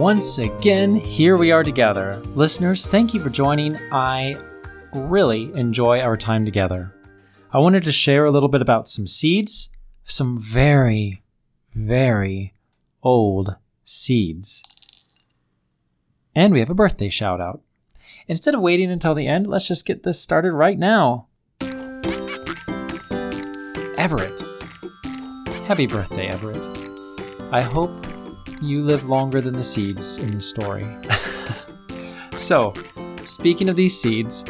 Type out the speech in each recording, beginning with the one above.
once again, here we are together. Listeners, thank you for joining. I really enjoy our time together. I wanted to share a little bit about some seeds, some very, very old seeds. And we have a birthday shout out. Instead of waiting until the end, let's just get this started right now. Everett. Happy birthday, Everett. I hope you live longer than the seeds in the story. so, speaking of these seeds,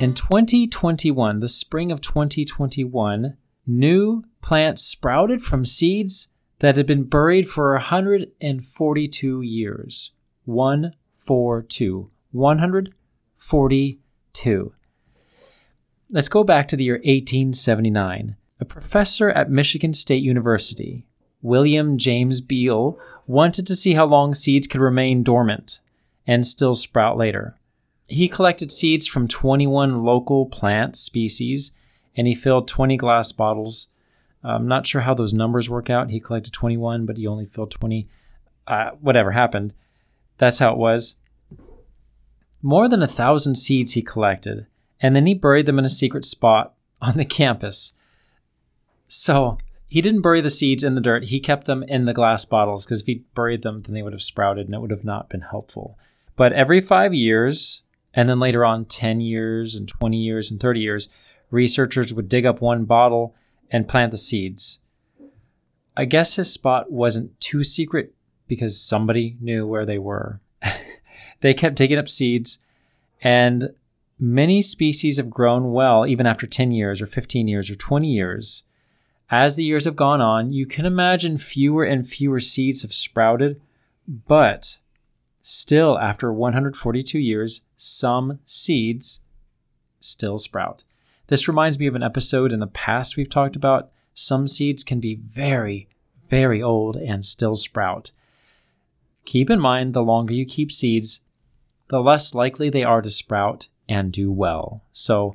in 2021, the spring of 2021, new plants sprouted from seeds that had been buried for 142 years. 142. 142. Let's go back to the year 1879. A professor at Michigan State University, William James Beal, wanted to see how long seeds could remain dormant and still sprout later. He collected seeds from 21 local plant species and he filled 20 glass bottles. I'm not sure how those numbers work out. He collected 21, but he only filled 20. Uh, whatever happened. That's how it was. More than a thousand seeds he collected, and then he buried them in a secret spot on the campus. So he didn't bury the seeds in the dirt. He kept them in the glass bottles because if he buried them, then they would have sprouted and it would have not been helpful. But every five years, and then later on 10 years and 20 years and 30 years, researchers would dig up one bottle and plant the seeds. I guess his spot wasn't too secret because somebody knew where they were. they kept digging up seeds, and many species have grown well even after 10 years or 15 years or 20 years. As the years have gone on, you can imagine fewer and fewer seeds have sprouted, but still, after 142 years, some seeds still sprout. This reminds me of an episode in the past we've talked about. Some seeds can be very, very old and still sprout. Keep in mind the longer you keep seeds, the less likely they are to sprout and do well. So,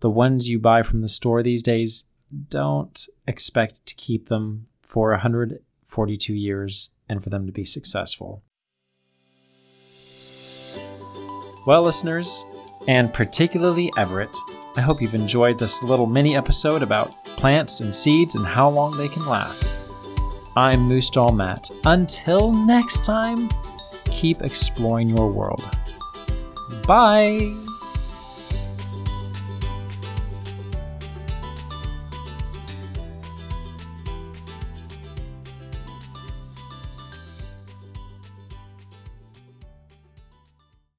the ones you buy from the store these days, don't expect to keep them for 142 years and for them to be successful. Well, listeners, and particularly Everett, I hope you've enjoyed this little mini episode about plants and seeds and how long they can last. I'm Moosejaw Matt. Until next time, keep exploring your world. Bye!